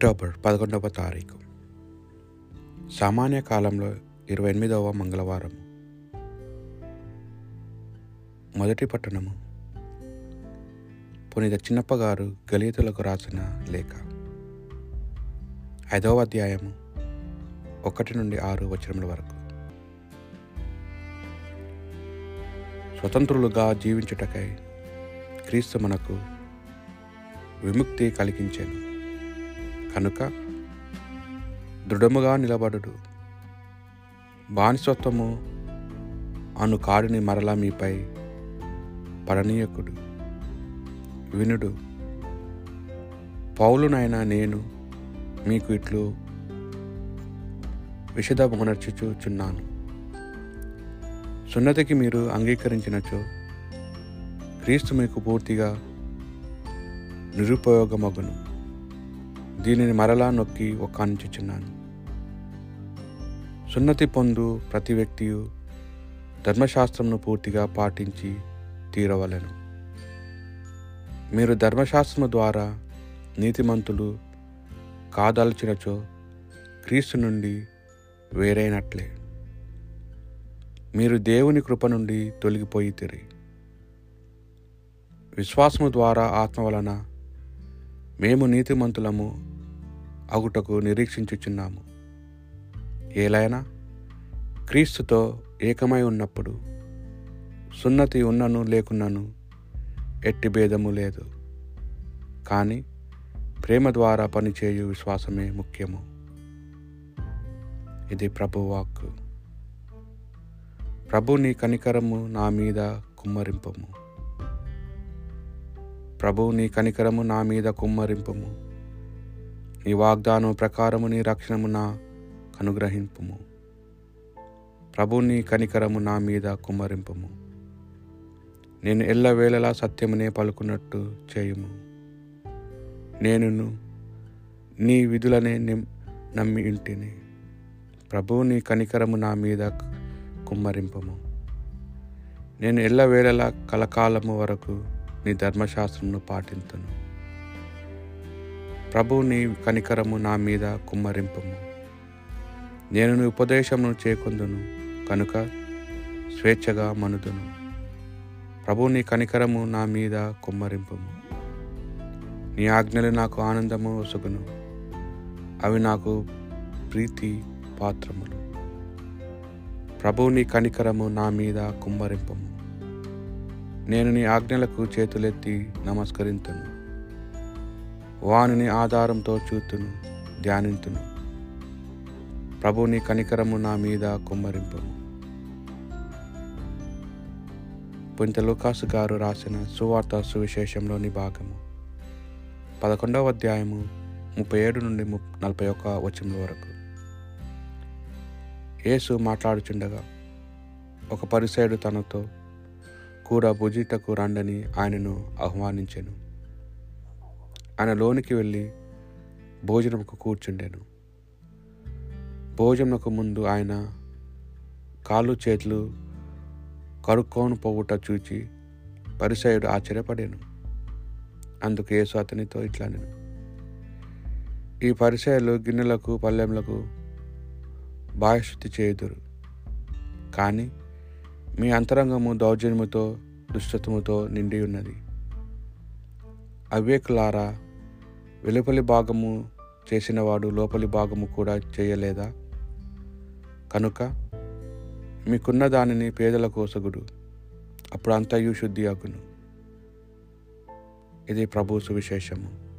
October పదకొండవ తారీఖు. సామాన్య కాలంలో ఇరవై ఎనిమిదవ మంగళవారం. మొదటి పట్టణము. పునీత చిన్నప్ప గారు గలీతులకు రాసిన లేఖ. ఐదవ అధ్యాయము ఒకటి నుండి ఆరు వచనముల వరకు. స్వతంత్రులుగా జీవించుటకై క్రీస్తు మనకు విముక్తి కలిగించాను. కనుక దృఢముగా నిలబడుడు. బానిసత్వము అను కాడిని మరలా మీపై పడనీయకుడు. వినుడు పౌలునైనా నేను మీకు ఇట్లు విషదమునర్చుచుచున్నాను. సున్నతికి మీరు అంగీకరించినచో క్రీస్తు మీకు పూర్తిగా నిరుపయోగమగును. దీనిని మరలా నొక్కి ఒక్కానించుచున్నాను సున్నతి పొందు ప్రతి వ్యక్తి ధర్మశాస్త్రంను పూర్తిగా పాటించి తీరవలెను. మీరు ధర్మశాస్త్రము ద్వారా నీతిమంతులు కాదల్చినచో క్రీస్తు నుండి వేరైనట్లే. మీరు దేవుని కృప నుండి తొలగిపోయి తిరిగి. విశ్వాసము ద్వారా ఆత్మ వలన మేము నీతిమంతులము అగుటకు నిరీక్షించుచున్నాము. ఏలైనా క్రీస్తుతో ఏకమై ఉన్నప్పుడు సున్నతి ఉన్నను లేకున్నను ఎట్టి భేదము లేదు. కానీ ప్రేమ ద్వారా పనిచేయు విశ్వాసమే ముఖ్యము. ఇది ప్రభు వాక్కు. ప్రభు నీ కనికరము నా మీద కుమ్మరింపము. ప్రభు నీ కనికరము నా మీద కుమ్మరింపము. నీ వాగ్దానం ప్రకారము నీ రక్షణము నా అనుగ్రహింపుము ప్రభు నీ కనికరము నా మీద కుమ్మరింపము. నేను ఎల్లవేళలా సత్యమునే పలుకున్నట్టు చేయుము. నేనును నీ విధులనే నమ్మి ఇంటిని. ప్రభు నీ కనికరము నా మీద కుమ్మరింపము. నేను ఎల్లవేళలా కలకాలము వరకు నీ ధర్మశాస్త్రమును పాటించను ప్రభు నీ కనికరము నా మీద కుమ్మరింపము. నేను నీ ఉపదేశమును చేకుందును కనుక స్వేచ్ఛగా మనుదును. ప్రభు నీ కనికరము నా మీద కుమ్మరింపము. నీ ఆజ్ఞలు నాకు ఆనందము ఒసుగును. అవి నాకు ప్రీతి పాత్రములు. ప్రభు నీ కనికరము నా మీద కుమ్మరింపము. నేను నీ ఆజ్ఞలకు చేతులెత్తి నమస్కరించను వానిని ఆధారంతో చూతును ధ్యానింతును. ప్రభుని కనికరము నా మీద కుమ్మరింపము పుంత లూకాసు గారు రాసిన సువార్త సువిశేషంలోని భాగము. పదకొండవ అధ్యాయము ముప్పై ఏడు నుండి ము నలభై ఒక్క వచనం వరకు. యేసు మాట్లాడుచుండగా ఒక పరిసైడు తనతో కూడా భుజిటకు రండని ఆయనను ఆహ్వానించాను. ఆయన లోనికి వెళ్ళి భోజనముకు కూర్చుండాను. భోజనకు ముందు ఆయన కాళ్ళు చేతులు కరుక్కోను పోవుట చూచి పరిసయుడు ఆశ్చర్యపడాను. అందుకు యేసు అతనితో ఇట్లా నేను ఈ పరిసయలు గిన్నెలకు పల్లెములకు బాయశుద్ధి చేయుదురు. కానీ మీ అంతరంగము దౌర్జన్యముతో దుష్టత్వముతో నిండి ఉన్నది అవేకులారా వెలుపలి భాగము చేసినవాడు లోపలి భాగము కూడా చేయలేదా? కనుక మీకున్న దానిని పేదల కోసగుడు అప్పుడు అంతయు శుద్ధి అగును ఇది ప్రభు సువిశేషము.